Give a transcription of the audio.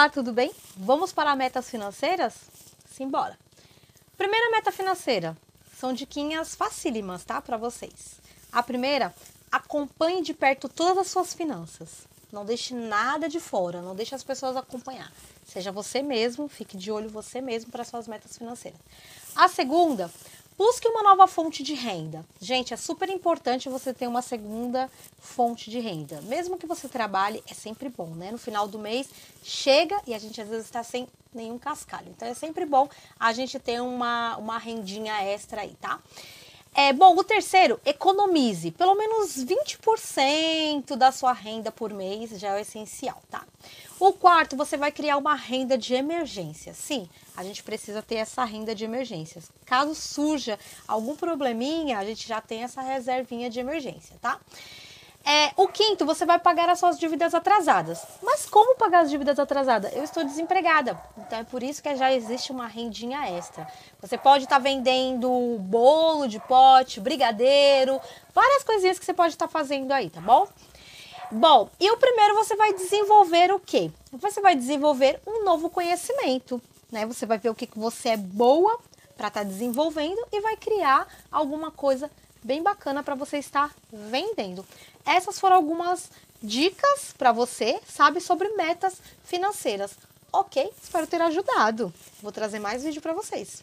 Olá, tudo bem? Vamos para metas financeiras? Simbora! Primeira meta financeira são diquinhas facílimas, tá? Para vocês. A primeira, acompanhe de perto todas as suas finanças. Não deixe nada de fora, não deixe as pessoas acompanhar. Seja você mesmo, fique de olho você mesmo para suas metas financeiras. A segunda, Busque uma nova fonte de renda. Gente, é super importante você ter uma segunda fonte de renda. Mesmo que você trabalhe, é sempre bom, né? No final do mês, chega e a gente às vezes está sem nenhum cascalho. Então é sempre bom a gente ter uma, uma rendinha extra aí, tá? É, bom, o terceiro, economize. Pelo menos 20% da sua renda por mês já é essencial, tá? O quarto, você vai criar uma renda de emergência. Sim, a gente precisa ter essa renda de emergências. Caso surja algum probleminha, a gente já tem essa reservinha de emergência, tá? É, o quinto, você vai pagar as suas dívidas atrasadas. Mas como pagar as dívidas atrasadas? Eu estou desempregada. Então é por isso que já existe uma rendinha extra. Você pode estar tá vendendo bolo de pote, brigadeiro, várias coisinhas que você pode estar tá fazendo aí, tá bom? Bom, e o primeiro você vai desenvolver o quê? Você vai desenvolver um novo conhecimento, né? Você vai ver o que, que você é boa para estar tá desenvolvendo e vai criar alguma coisa bem bacana para você estar vendendo. Essas foram algumas dicas para você, sabe, sobre metas financeiras. Ok? Espero ter ajudado. Vou trazer mais vídeo para vocês.